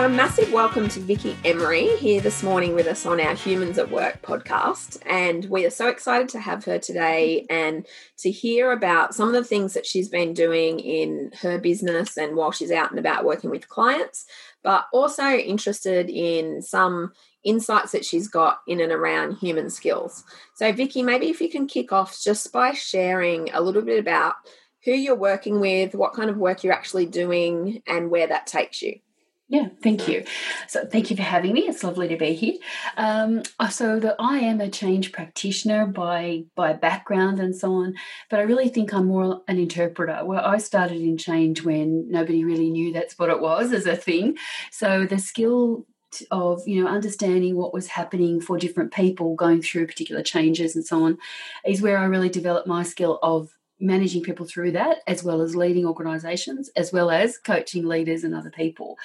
So, a massive welcome to Vicky Emery here this morning with us on our Humans at Work podcast. And we are so excited to have her today and to hear about some of the things that she's been doing in her business and while she's out and about working with clients, but also interested in some insights that she's got in and around human skills. So, Vicky, maybe if you can kick off just by sharing a little bit about who you're working with, what kind of work you're actually doing, and where that takes you. Yeah, thank you. So, thank you for having me. It's lovely to be here. Um, uh, so, the, I am a change practitioner by by background and so on, but I really think I'm more an interpreter. Well, I started in change when nobody really knew that's what it was as a thing. So, the skill of you know understanding what was happening for different people going through particular changes and so on is where I really developed my skill of managing people through that as well as leading organizations as well as coaching leaders and other people.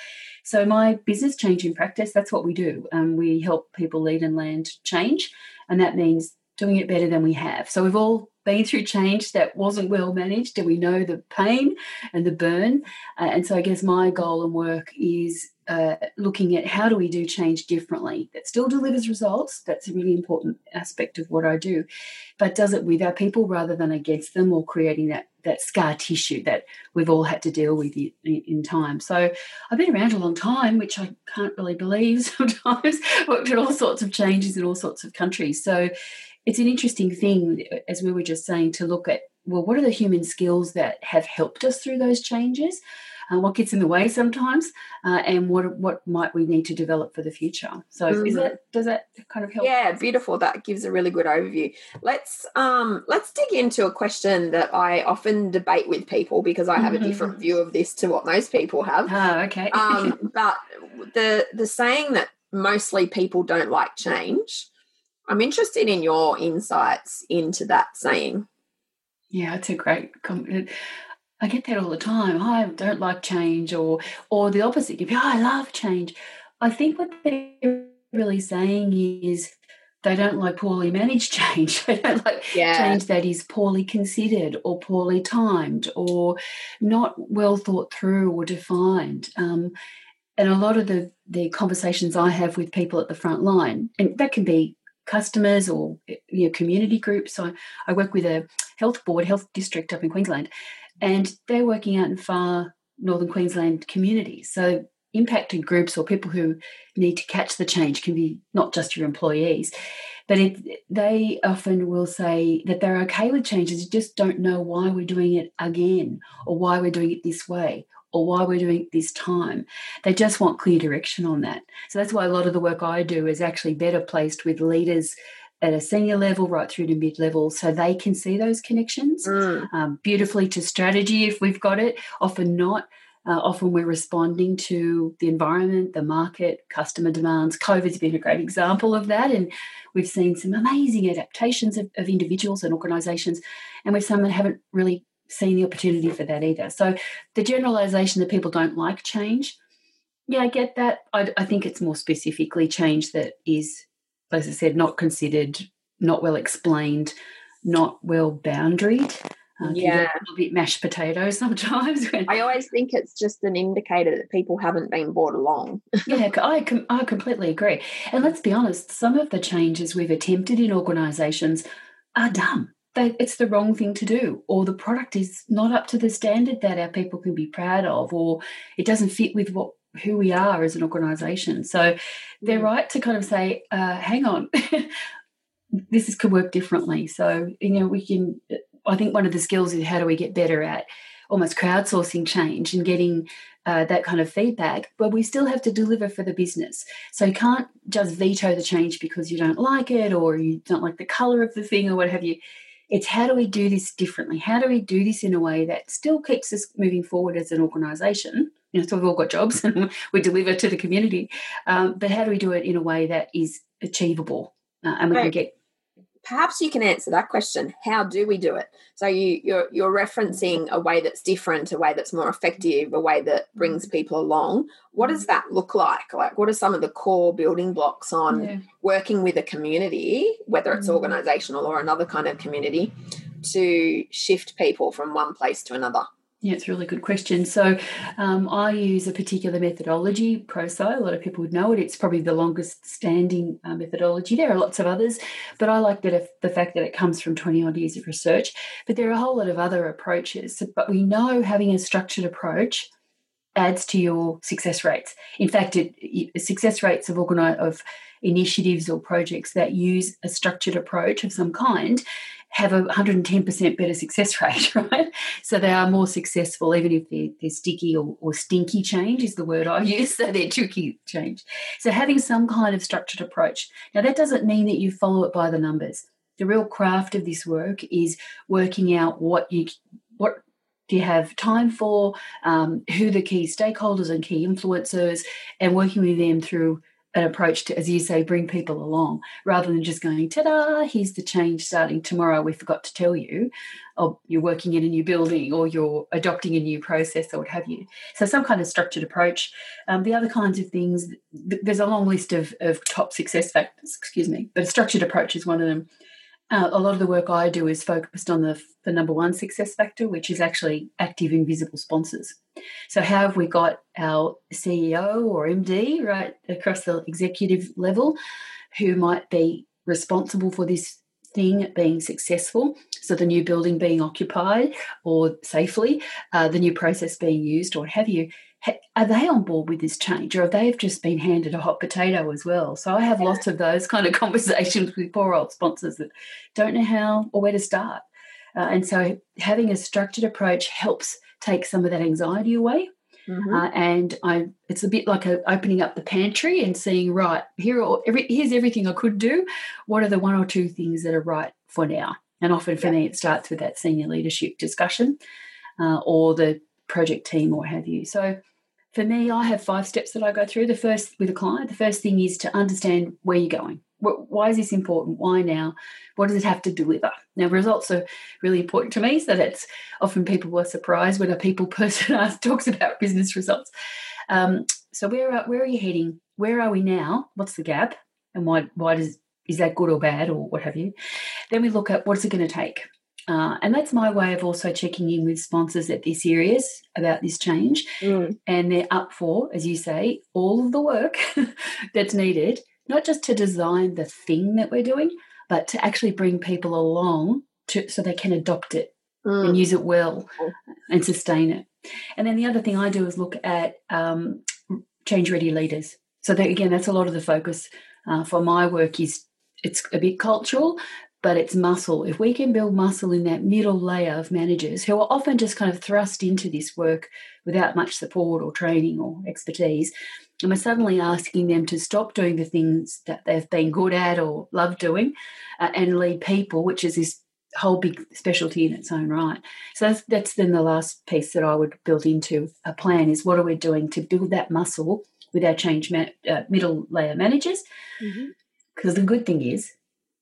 So my business change in practice that's what we do. Um, we help people lead and land change and that means doing it better than we have. So we've all been through change that wasn't well managed and we know the pain and the burn. Uh, and so i guess my goal and work is uh, looking at how do we do change differently. That still delivers results. That's a really important aspect of what i do. But does it with our people rather than against them or creating that that scar tissue that we've all had to deal with in, in time? So i've been around a long time which i can't really believe sometimes worked at all sorts of changes in all sorts of countries. So it's an interesting thing, as we were just saying, to look at well, what are the human skills that have helped us through those changes? Uh, what gets in the way sometimes, uh, and what what might we need to develop for the future? So, mm-hmm. is that does that kind of help? Yeah, beautiful. That gives a really good overview. Let's um, let's dig into a question that I often debate with people because I have mm-hmm. a different view of this to what most people have. Oh, okay. um, but the the saying that mostly people don't like change I'm interested in your insights into that saying. Yeah, it's a great comment. I get that all the time. I don't like change, or or the opposite. You go, oh, I love change. I think what they're really saying is they don't like poorly managed change. They don't like yeah. change that is poorly considered or poorly timed or not well thought through or defined. Um, and a lot of the the conversations I have with people at the front line, and that can be customers or you know, community groups. So I, I work with a health board, health district up in Queensland, and they're working out in far northern Queensland communities. So impacted groups or people who need to catch the change can be not just your employees, but it, they often will say that they're okay with changes, just don't know why we're doing it again or why we're doing it this way or why we're doing it this time. They just want clear direction on that. So that's why a lot of the work I do is actually better placed with leaders at a senior level right through to mid level so they can see those connections mm. um, beautifully to strategy if we've got it, often not. Uh, often we're responding to the environment, the market, customer demands. COVID's been a great example of that. And we've seen some amazing adaptations of, of individuals and organisations. And we've some that haven't really seen the opportunity for that either. So the generalization that people don't like change, yeah, I get that. I, I think it's more specifically change that is, as I said, not considered, not well explained, not well boundaried. Uh, yeah, a bit mashed potatoes sometimes. When, I always think it's just an indicator that people haven't been brought along. yeah, I com- I completely agree. And let's be honest, some of the changes we've attempted in organisations are dumb they, it's the wrong thing to do, or the product is not up to the standard that our people can be proud of, or it doesn't fit with what who we are as an organisation. So they're mm. right to kind of say, uh, "Hang on, this is, could work differently." So you know, we can. I think one of the skills is how do we get better at almost crowdsourcing change and getting uh, that kind of feedback, but we still have to deliver for the business. So you can't just veto the change because you don't like it or you don't like the color of the thing or what have you. It's how do we do this differently? How do we do this in a way that still keeps us moving forward as an organisation? You know, so we've all got jobs and we deliver to the community, um, but how do we do it in a way that is achievable? Uh, and we right. can get perhaps you can answer that question. How do we do it? So you you're, you're referencing a way that's different a way that's more effective a way that brings people along. What does that look like? Like what are some of the core building blocks on yeah. working with a community whether it's mm. organizational or another kind of community to shift people from one place to another Yeah, it's a really good question. So, um, I use a particular methodology, ProSci. A lot of people would know it. It's probably the longest standing uh, methodology. There are lots of others, but I like that the fact that it comes from 20 odd years of research. But there are a whole lot of other approaches. But we know having a structured approach adds to your success rates. In fact, it, it, success rates of organize, of initiatives or projects that use a structured approach of some kind have a 110% better success rate, right? So they are more successful, even if they're, they're sticky or, or, stinky change is the word I use. So they're tricky change. So having some kind of structured approach. Now, that doesn't mean that you follow it by the numbers. The real craft of this work is working out what you what do you have time for, um, who the key stakeholders and key influencers, and working with them through an approach to, as you say, bring people along rather than just going, ta da, here's the change starting tomorrow. We forgot to tell you, or you're working in a new building or you're adopting a new process or what have you. So, some kind of structured approach. Um, the other kinds of things, th- there's a long list of, of top success factors, excuse me, but a structured approach is one of them. Uh, a lot of the work I do is focused on the, the number one success factor, which is actually active invisible sponsors. So, how have we got our CEO or MD right across the executive level who might be responsible for this thing being successful? So, the new building being occupied or safely, uh, the new process being used, or what have you. Are they on board with this change, or have they just been handed a hot potato as well? So I have lots of those kind of conversations with poor old sponsors that don't know how or where to start. Uh, and so having a structured approach helps take some of that anxiety away. Mm-hmm. Uh, and I, it's a bit like a, opening up the pantry and seeing, right, here are every, here's everything I could do. What are the one or two things that are right for now? And often for yeah. me, it starts with that senior leadership discussion uh, or the project team or have you. So for me, I have five steps that I go through. The first with a client, the first thing is to understand where you're going why is this important? Why now? What does it have to deliver? Now, results are really important to me, so that's often people are surprised when a people person talks about business results. Um, so, where are, where are you heading? Where are we now? What's the gap? And why why does is that good or bad or what have you? Then we look at what's it going to take. Uh, and that's my way of also checking in with sponsors that they're serious about this change mm. and they're up for, as you say, all of the work that's needed not just to design the thing that we're doing, but to actually bring people along to, so they can adopt it mm. and use it well and sustain it. And then the other thing I do is look at um, change ready leaders. So that, again, that's a lot of the focus uh, for my work is it's a bit cultural, but it's muscle. If we can build muscle in that middle layer of managers who are often just kind of thrust into this work without much support or training or expertise, and we're suddenly asking them to stop doing the things that they've been good at or love doing uh, and lead people, which is this whole big specialty in its own right. So that's, that's, then the last piece that I would build into a plan is what are we doing to build that muscle with our change uh, middle layer managers? Because mm-hmm. the good thing is,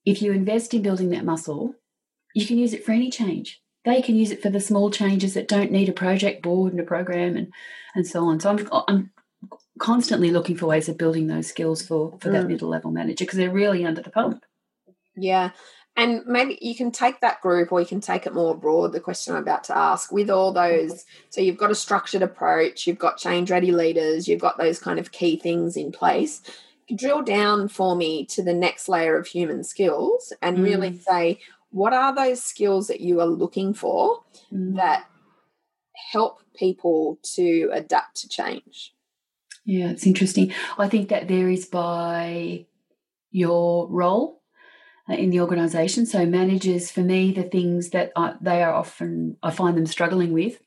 if you invest in building that muscle, you can use it for any change. They can use it for the small changes that don't need a project board and a program and, and so on. So I'm, I'm constantly looking for ways of building those skills for for that mm. middle level manager because they're really under the pump. Yeah. And maybe you can take that group or you can take it more broad, the question I'm about to ask, with all those. So you've got a structured approach, you've got change ready leaders, you've got those kind of key things in place. Drill down for me to the next layer of human skills and mm. really say, what are those skills that you are looking for mm. that help people to adapt to change? Yeah, it's interesting. I think that varies by your role uh, in the organisation. So, managers, for me, the things that I, they are often, I find them struggling with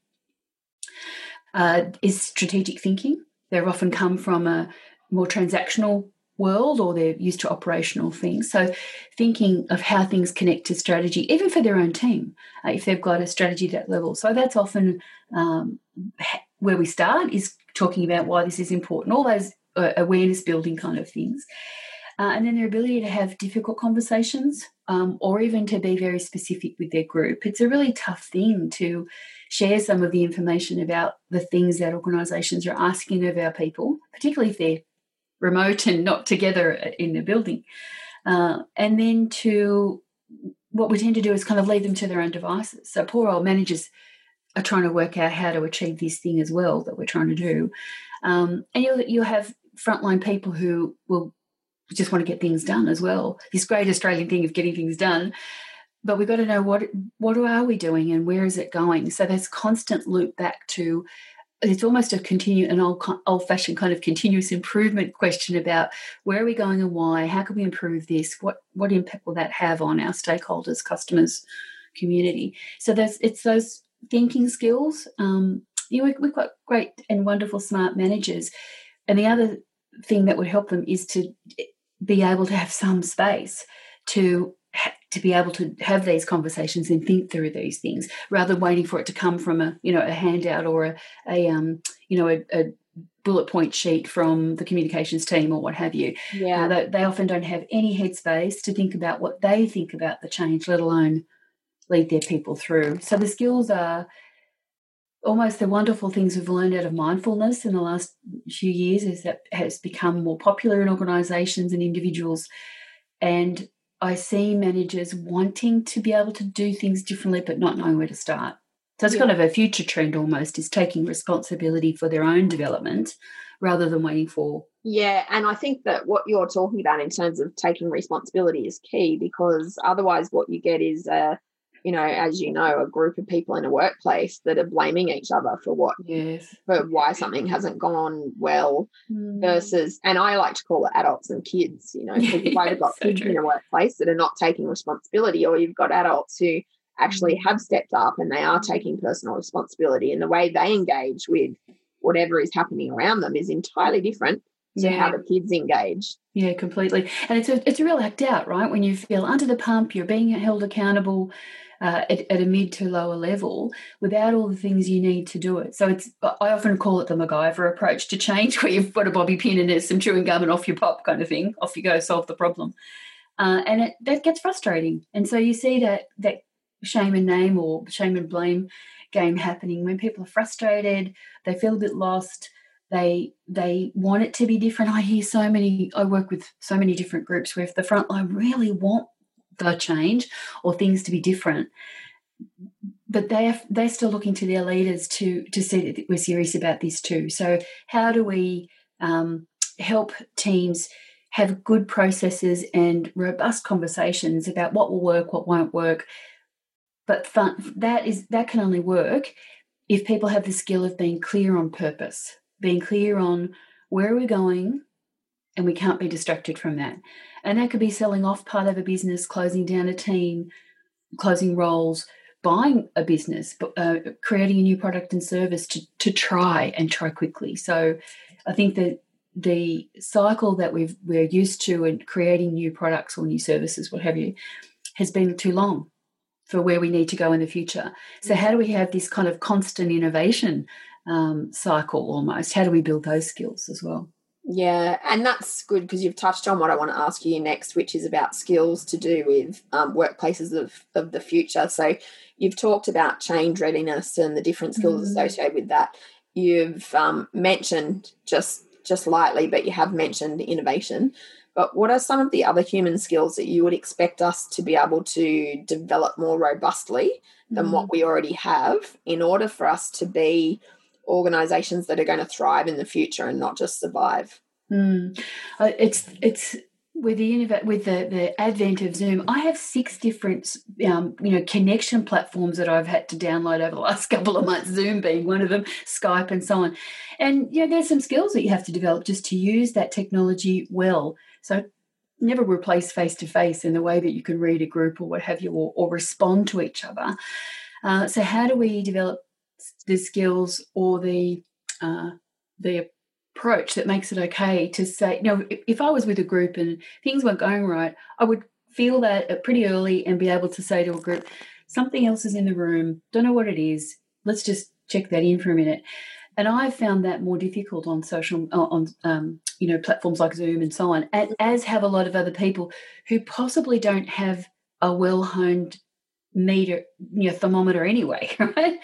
uh, is strategic thinking. They've often come from a more transactional world or they're used to operational things. So, thinking of how things connect to strategy, even for their own team, uh, if they've got a strategy at that level. So, that's often um, where we start is talking about why this is important, all those uh, awareness building kind of things. Uh, and then their ability to have difficult conversations um, or even to be very specific with their group. It's a really tough thing to share some of the information about the things that organisations are asking of our people, particularly if they're remote and not together in the building. Uh, and then to what we tend to do is kind of leave them to their own devices. So poor old managers are trying to work out how to achieve this thing as well that we're trying to do. Um, and you'll, you'll have frontline people who will just want to get things done as well. This great Australian thing of getting things done. But we've got to know what what are we doing and where is it going. So there's constant loop back to it's almost a continue an old old fashioned kind of continuous improvement question about where are we going and why? How can we improve this? What what impact will that have on our stakeholders customers community? So there's it's those thinking skills um, you know, we've got great and wonderful smart managers. And the other thing that would help them is to be able to have some space to to be able to have these conversations and think through these things rather than waiting for it to come from a you know a handout or a, a um you know a, a bullet point sheet from the communications team or what have you. Yeah, uh, they, they, often don't have any headspace to think about what they think about the change, let alone lead their people through. So the skills are almost the wonderful things we've learned out of mindfulness in the last few years is that has become more popular in organisations and individuals, and I see managers wanting to be able to do things differently, but not knowing where to start. So it's yeah. kind of a future trend almost is taking responsibility for their own development rather than waiting for. Yeah, and I think that what you're talking about in terms of taking responsibility is key because otherwise, what you get is a you know, as you know, a group of people in a workplace that are blaming each other for what, yes, for why something hasn't gone well, mm. versus, and I like to call it adults and kids. You know, because you've either got so kids true. in a workplace that are not taking responsibility, or you've got adults who actually mm. have stepped up and they are taking personal responsibility, and the way they engage with whatever is happening around them is entirely different to yeah. how the kids engage. Yeah, completely. And it's a it's a real act out, right? When you feel under the pump, you're being held accountable uh, at, at, a mid to lower level without all the things you need to do it. So it's I often call it the MacGyver approach to change, where you've got a bobby pin and there's some chewing gum and off you pop kind of thing. Off you go, solve the problem. Uh, and it, that gets frustrating. And so you see that that shame and name or shame and blame game happening when people are frustrated, they feel a bit lost they they want it to be different. I hear so many i work with so many different groups where if the frontline really want the change or things to be different but they're they're still looking to their leaders to to see that we're serious about this too. So how do we um, help teams have good processes and robust conversations about what will work what won't work? But fun, that is that can only work if people have the skill of being clear on purpose being clear on where we're going and we can't be distracted from that and that could be selling off part of a business, closing down a team, closing roles, buying a business, uh, creating a new product and service to, to try and try quickly. So I think that the cycle that we've, we're used to in creating new products or new services, what have you, has been too long for where we need to go in the future. So, how do we have this kind of constant innovation um, cycle almost? How do we build those skills as well? Yeah, and that's good because you've touched on what I want to ask you next, which is about skills to do with um, workplaces of, of the future. So you've talked about change readiness and the different skills mm. associated with that. You've um, mentioned just just lightly, but you have mentioned innovation. But what are some of the other human skills that you would expect us to be able to develop more robustly than mm. what we already have in order for us to be organizations that are going to thrive in the future and not just survive. Mm. It's it's with the with the, the advent of Zoom, I have six different um, you know connection platforms that I've had to download over the last couple of months. Zoom being one of them, Skype and so on. And you know, there's some skills that you have to develop just to use that technology well. So never replace face to face in the way that you can read a group or what have you, or, or respond to each other. Uh, so how do we develop the skills or the uh, the approach that makes it okay to say, you know, if, if I was with a group and things weren't going right, I would feel that pretty early and be able to say to a group, something else is in the room, don't know what it is, let's just check that in for a minute. And I've found that more difficult on social, uh, on um, you know, platforms like Zoom and so on, as have a lot of other people who possibly don't have a well honed meter, you know, thermometer anyway, right?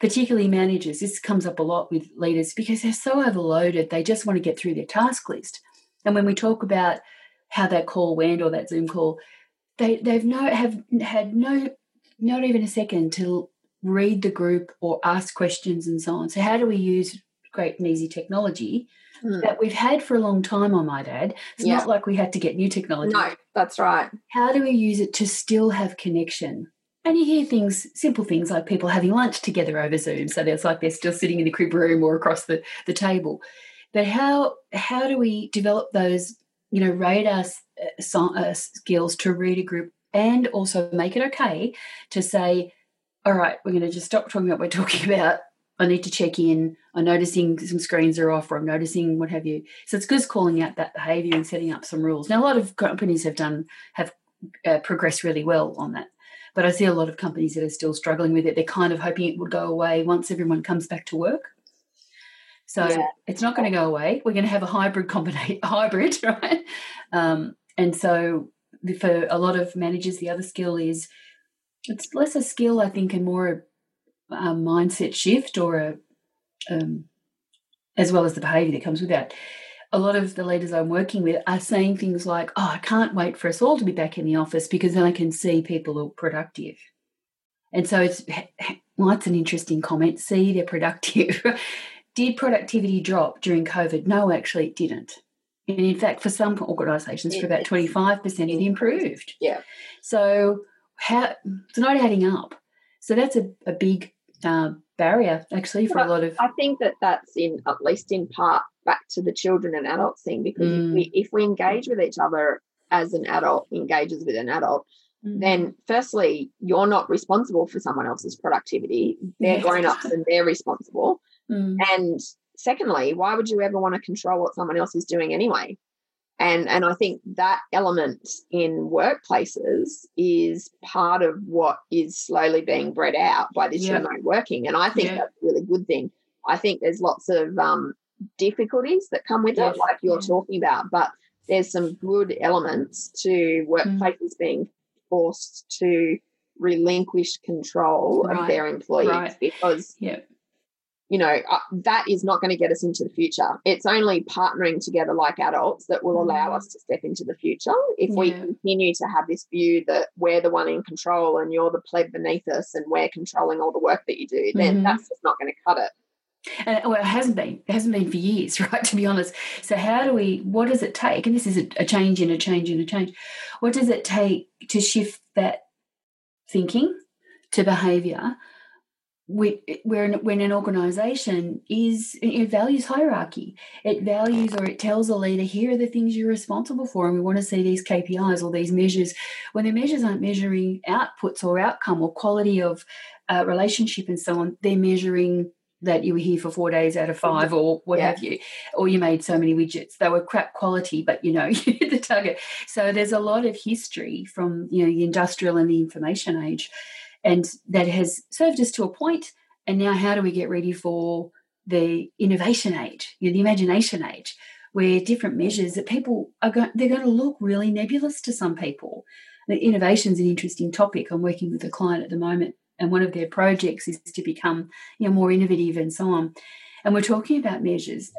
Particularly managers. This comes up a lot with leaders because they're so overloaded. They just want to get through their task list. And when we talk about how that call went or that Zoom call, they they've no have had no not even a second to read the group or ask questions and so on. So, how do we use great and easy technology mm. that we've had for a long time, I might add? It's yeah. not like we had to get new technology. No, that's right. How do we use it to still have connection? And you hear things, simple things like people having lunch together over Zoom. So it's like they're still sitting in the crib room or across the, the table. But how how do we develop those, you know, radar uh, uh, skills to read a group and also make it okay to say, all right, we're going to just stop talking about what we're talking about. I need to check in. I'm noticing some screens are off, or I'm noticing what have you. So it's good calling out that behaviour and setting up some rules. Now, a lot of companies have done have uh, progressed really well on that. But I see a lot of companies that are still struggling with it. They're kind of hoping it would go away once everyone comes back to work. So yeah. it's not going to go away. We're going to have a hybrid combination, hybrid, right? Um, and so for a lot of managers, the other skill is it's less a skill, I think, and more a, a mindset shift or a, um, as well as the behaviour that comes with that a lot of the leaders I'm working with are saying things like, oh, I can't wait for us all to be back in the office because then I can see people are productive. And so it's, well, that's an interesting comment. See, they're productive. Did productivity drop during COVID? No, actually, it didn't. And in fact, for some organisations, for about 25%, it improved. Yeah. So how, it's not adding up. So that's a, a big uh, barrier, actually, for well, a lot of. I think that that's in, at least in part, back to the children and adults thing because mm. if we mm. if we engage with each other as an adult engages with an adult mm. then firstly you're not responsible for someone else's productivity they're yes. grown-ups and they're responsible mm. and secondly why would you ever want to control what someone else is doing anyway and and i think that element in workplaces is part of what is slowly being bred out by this yeah. remote working and i think yeah. that's a really good thing i think there's lots of um, difficulties that come with yes. it, like you're talking about, but there's some good elements to workplaces mm. being forced to relinquish control right. of their employees right. because yeah. You know uh, that is not going to get us into the future it's only partnering together like adults that will allow mm. us to step into the future if yeah. we continue to have this view that we're the one in control and you're the pleb beneath us and we're controlling all the work that you do then mm-hmm. that's just not going to cut it and well, it hasn't been. It hasn't been for years, right? To be honest. So how do we? What does it take? And this is a, a change in a change in a change. What does it take to shift that thinking to behaviour? We, when, when an organisation is it values hierarchy, it values or it tells a leader here are the things you're responsible for, and we want to see these KPIs or these measures. When the measures aren't measuring outputs or outcome or quality of uh, relationship and so on, they're measuring that you were here for four days out of five or what yeah. have you or you made so many widgets they were crap quality but you know you hit the target so there's a lot of history from you know the industrial and the information age and that has served us to a point and now how do we get ready for the innovation age you know, the imagination age where different measures that people are going they're going to look really nebulous to some people. Innovation is an interesting topic. I'm working with a client at the moment and one of their projects is to become you know more innovative and so on. And we're talking about measures.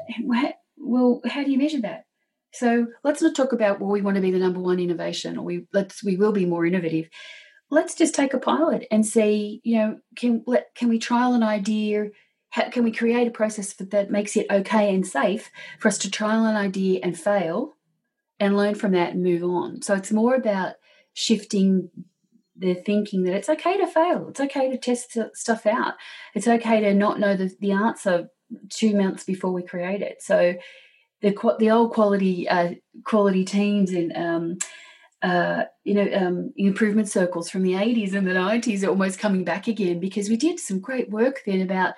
Well how do you measure that? So let's not talk about well we want to be the number one innovation or we let's we will be more innovative let's just take a pilot and see you know can let can we trial an idea how, can we create a process that makes it okay and safe for us to trial an idea and fail and learn from that and move on so it's more about shifting they're thinking that it's okay to fail. It's okay to test stuff out. It's okay to not know the, the answer two months before we create it. So the the old quality uh, quality teams and um, uh, you know um, improvement circles from the 80s and the 90s are almost coming back again because we did some great work then about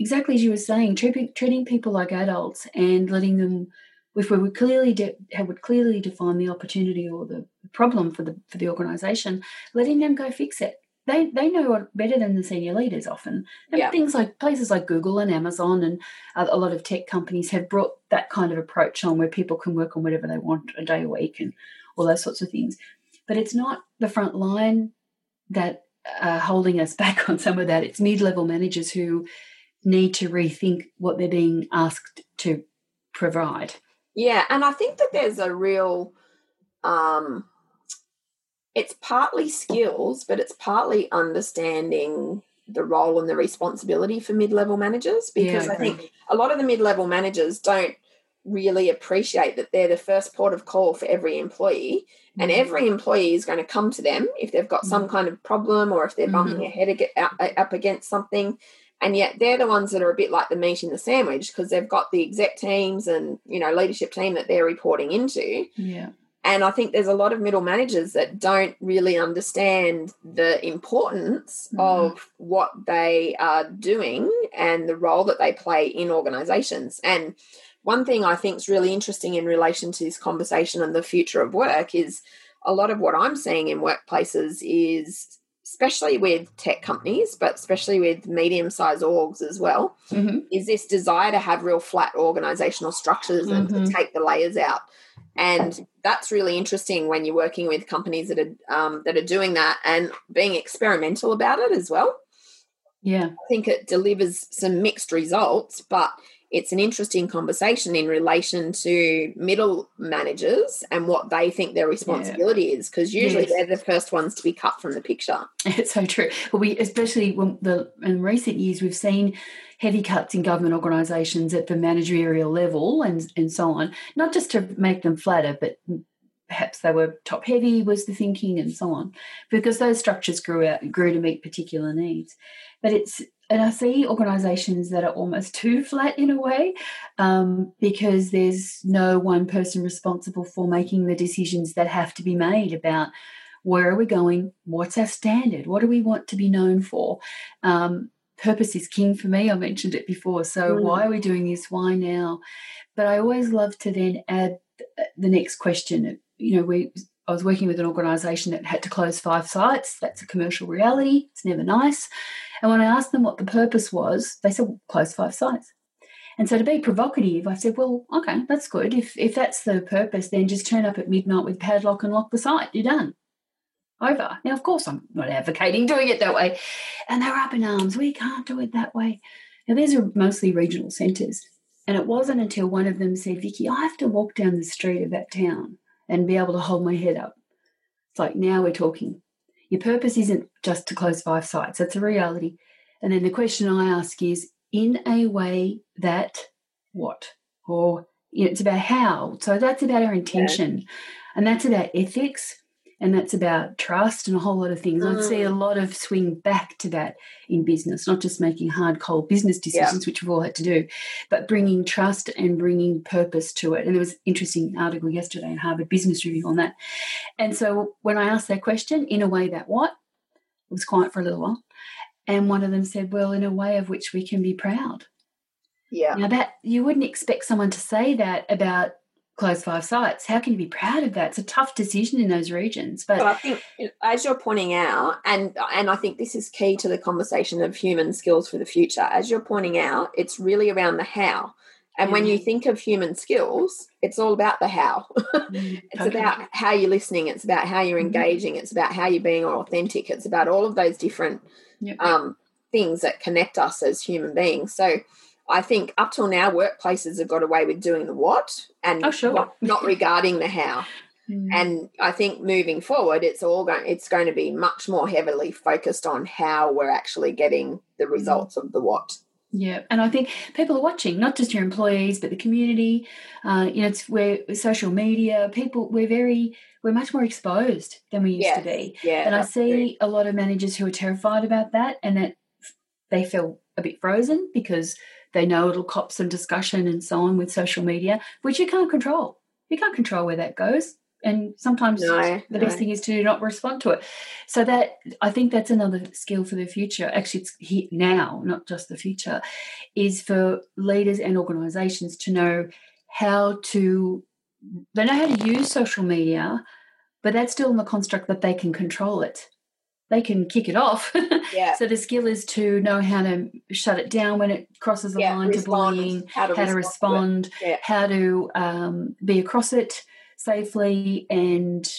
exactly as you were saying treating, treating people like adults and letting them if we would clearly de- would clearly define the opportunity or the problem for the for the organisation, letting them go fix it. They they know what better than the senior leaders often. And yeah. things like places like Google and Amazon and a lot of tech companies have brought that kind of approach on where people can work on whatever they want a day a week and all those sorts of things. But it's not the front line that are holding us back on some of that. It's mid level managers who need to rethink what they're being asked to provide. Yeah, and I think that there's a real um it's partly skills, but it's partly understanding the role and the responsibility for mid-level managers because Yeah, I I think a lot of the mid-level managers don't really appreciate that they're the first port of call for every employee and Mm-hmm. every employee is going to come to them if they've got some kind of problem or if they're bumping Mhm. their head up, against something and yet they're the ones that are a bit like the meat in the sandwich because they've got the exec teams and you know leadership team that they're reporting into Yeah. and I think there's a lot of middle managers that don't really understand the importance Mhm. of what they are doing and the role that they play in organizations. And one thing I think is really interesting in relation to this conversation and the future of work is a lot of what I'm seeing in workplaces is especially with tech companies, but especially with medium sized orgs as well, Mhm. is this desire to have real flat organizational structures and to Mhm. take the layers out. And that's really interesting when you're working with companies that are um, that are doing that and being experimental about it as well. Yeah. I think it delivers some mixed results, but it's an interesting conversation in relation to middle managers and what they think their responsibility is because usually Yes. they're the first ones to be cut from the picture. It's so true. Well, we especially when the in recent years we've seen heavy cuts in government organisations at the managerial level and and so on. Not just to make them flatter, but perhaps they were top heavy was the thinking and so on, because those structures grew out grew to meet particular needs. But it's and I see organisations that are almost too flat in a way, um, because there's no one person responsible for making the decisions that have to be made about where are we going what's our standard what do we want to be known for um, purpose is king for me i mentioned it before so Mm. why are we doing this why now but i always love to then add the next question you know we i was working with an organization that had to close five sites that's a commercial reality it's never nice and when i asked them what the purpose was they said well, close five sites and so to be provocative, I said, well, okay, that's good. If if that's the purpose, then just turn up at midnight with padlock and lock the site. You're done. Over. Now, of course, I'm not advocating doing it that way. And they were up in arms. We can't do it that way. Now, these are mostly regional centres. And it wasn't until one of them said, Vicky, I have to walk down the street of that town and be able to hold my head up. It's like, now we're talking. Your purpose isn't just to close five sites, that's a reality. And then the question I ask is, in a way that what? Or you know, it's about how. So that's about our intention. And that's about ethics. And that's about trust and a whole lot of things. I'd see a mm. lot of swing back to that in business, not just making hard, cold business decisions, which we've all had to do, but bringing trust and bringing purpose to it. And there was an interesting article yesterday in Harvard Business Review on that. And so when I asked that question, in a way that what? It was quiet for a little while. And one of them said, well, in a way of which we can be proud. Yeah. Now that you wouldn't expect someone to say that about close five sites. How can you be proud of that? It's a tough decision in those regions. But, But I think, as you're pointing out, and and I think this is key to the conversation of human skills for the future. As you're pointing out, it's really around the how. And when you think of human skills, it's all about the how. Mm, It's totally. about how you're listening. It's about how you're Mhm. engaging. It's about how you're being authentic. It's about all of those different Yep. um, things that connect us as human beings. So I think up till now, workplaces have got away with doing the what and Oh, sure. not, not regarding the how. Mm. And I think moving forward, it's all going. It's going to be much more heavily focused on how we're actually getting the Mm-hmm. results of the what. Yeah, and I think people are watching, not just your employees, but the community. Uh, you know, it's where social media, people, we're very, we're much more exposed than we used Yes. to be. Yeah, and I that's true. see a lot of managers who are terrified about that and that they feel a bit frozen because they know it'll cop some discussion and so on with social media, which you can't control. You can't control where that goes. And sometimes No, the best no. thing is to not respond to it. So that I think that's another skill for the future. Actually, it's here now, not just the future, is for leaders and organisations to know how to. They know how to use social media, but that's still in the construct that they can control it. They can kick it off. Yeah. so the skill is to know how to shut it down when it crosses the yeah, line to bullying, how to how respond. to respond, Yeah. how to um, be across it safely, and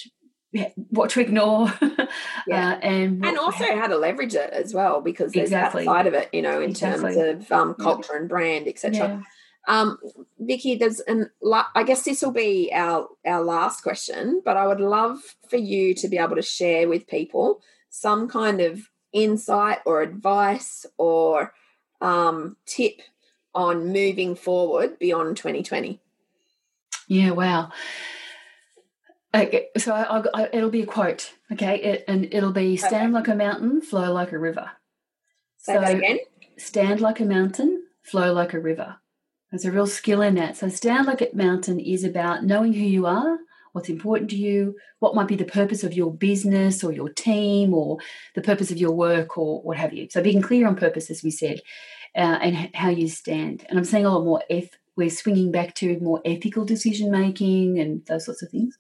what to ignore, Yeah. uh, and and also how to leverage it as well because there's Exactly. that side of it you know in Exactly. terms of um, culture and brand etc um vicky there's an i guess this will be our our last question but i would love for you to be able to share with people some kind of insight or advice or um, tip on moving forward beyond 2020? Yeah, wow. Okay, so I, I, it'll be a quote, okay, it, and it'll be stand okay. like a mountain, flow like a river. Say so that again. Stand like a mountain, flow like a river. There's a real skill in that. So stand like a mountain is about knowing who you are, what's important to you, what might be the purpose of your business or your team or the purpose of your work or what have you. So being clear on purpose, as we said, uh, and how you stand. And I'm seeing a lot more F we're swinging back to more ethical decision making and those sorts of things.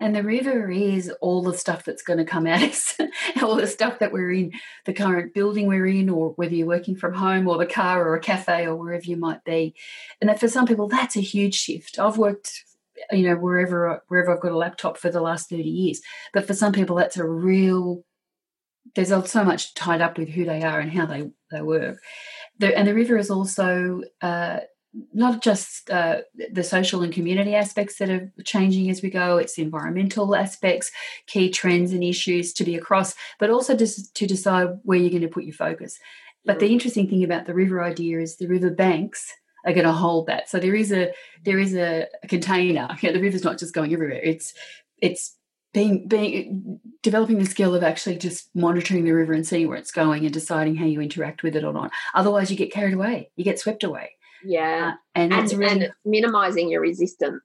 And the river is all the stuff that's going to come at us, all the stuff that we're in, the current building we're in, or whether you're working from home or the car or a cafe or wherever you might be. And that for some people, that's a huge shift. I've worked you know wherever wherever I've got a laptop for the last 30 years. But for some people that's a real there's so much tied up with who they are and how they they work. The, and the river is also uh, not just uh, the social and community aspects that are changing as we go, it's environmental aspects, key trends and issues to be across, but also just to decide where you're going to put your focus. But the interesting thing about the river idea is the river banks are going to hold that. So there is a there is a, a container. the river's not just going everywhere. It's it's being being developing the skill of actually just monitoring the river and seeing where it's going and deciding how you interact with it or not. Otherwise, you get carried away. You get swept away. Yeah. Uh, and, and, really, and minimizing your resistance.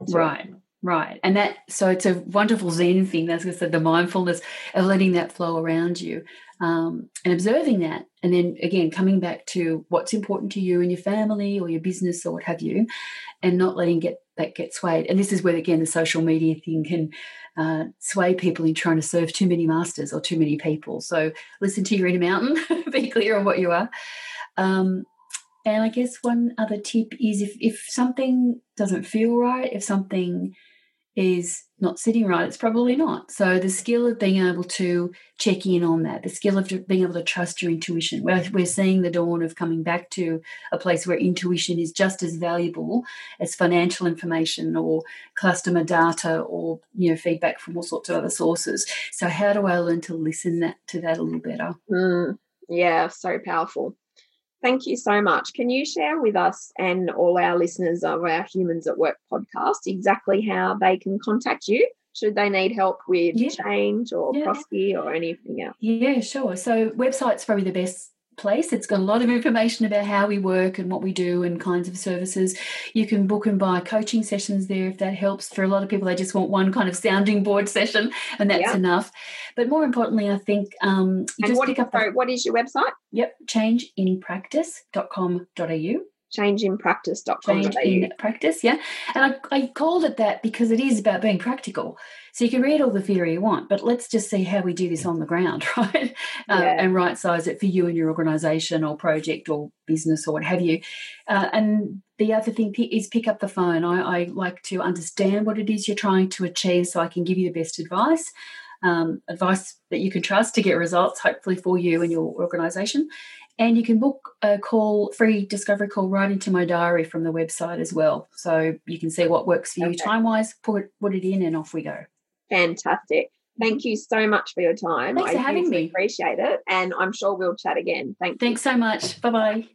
Right. It. Right. And that, so it's a wonderful Zen thing. That's I said, the mindfulness of letting that flow around you um, and observing that. And then again, coming back to what's important to you and your family or your business or what have you, and not letting get that get swayed. And this is where, again, the social media thing can uh, sway people in trying to serve too many masters or too many people. So listen to your inner mountain, be clear on what you are. Um, and I guess one other tip is if, if something doesn't feel right, if something is not sitting right, it's probably not. So the skill of being able to check in on that, the skill of being able to trust your intuition. We're, we're seeing the dawn of coming back to a place where intuition is just as valuable as financial information or customer data or you know feedback from all sorts of other sources. So how do I learn to listen that to that a little better? Mm, yeah, so powerful. Thank you so much. Can you share with us and all our listeners of our Humans at Work podcast exactly how they can contact you? Should they need help with yeah. change or yeah. Prosci or anything else? Yeah, sure. So website's probably the best place. It's got a lot of information about how we work and what we do and kinds of services. You can book and buy coaching sessions there if that helps. For a lot of people, they just want one kind of sounding board session and that's yep. enough. But more importantly, I think um, you and just pick up. The, what is your website? Yep, changeinpractice.com.au changeinpractice.com. Change in practice, yeah. And I, I called it that because it is about being practical. So you can read all the theory you want, but let's just see how we do this on the ground, right? Uh, yeah. and right size it for you and your organization or project or business or what have you. Uh, and the other thing is pick up the phone. I, I, like to understand what it is you're trying to achieve so I can give you the best advice. Um, advice that you can trust to get results, hopefully for you and your organization. And you can book a call, free discovery call, right into my diary from the website as well. So you can see what works for you time wise, put, put it in, and off we go. Fantastic. Thank you so much for your time. Thanks I for having me. Appreciate it. And I'm sure we'll chat again. Thank Thanks you. so much. Bye bye.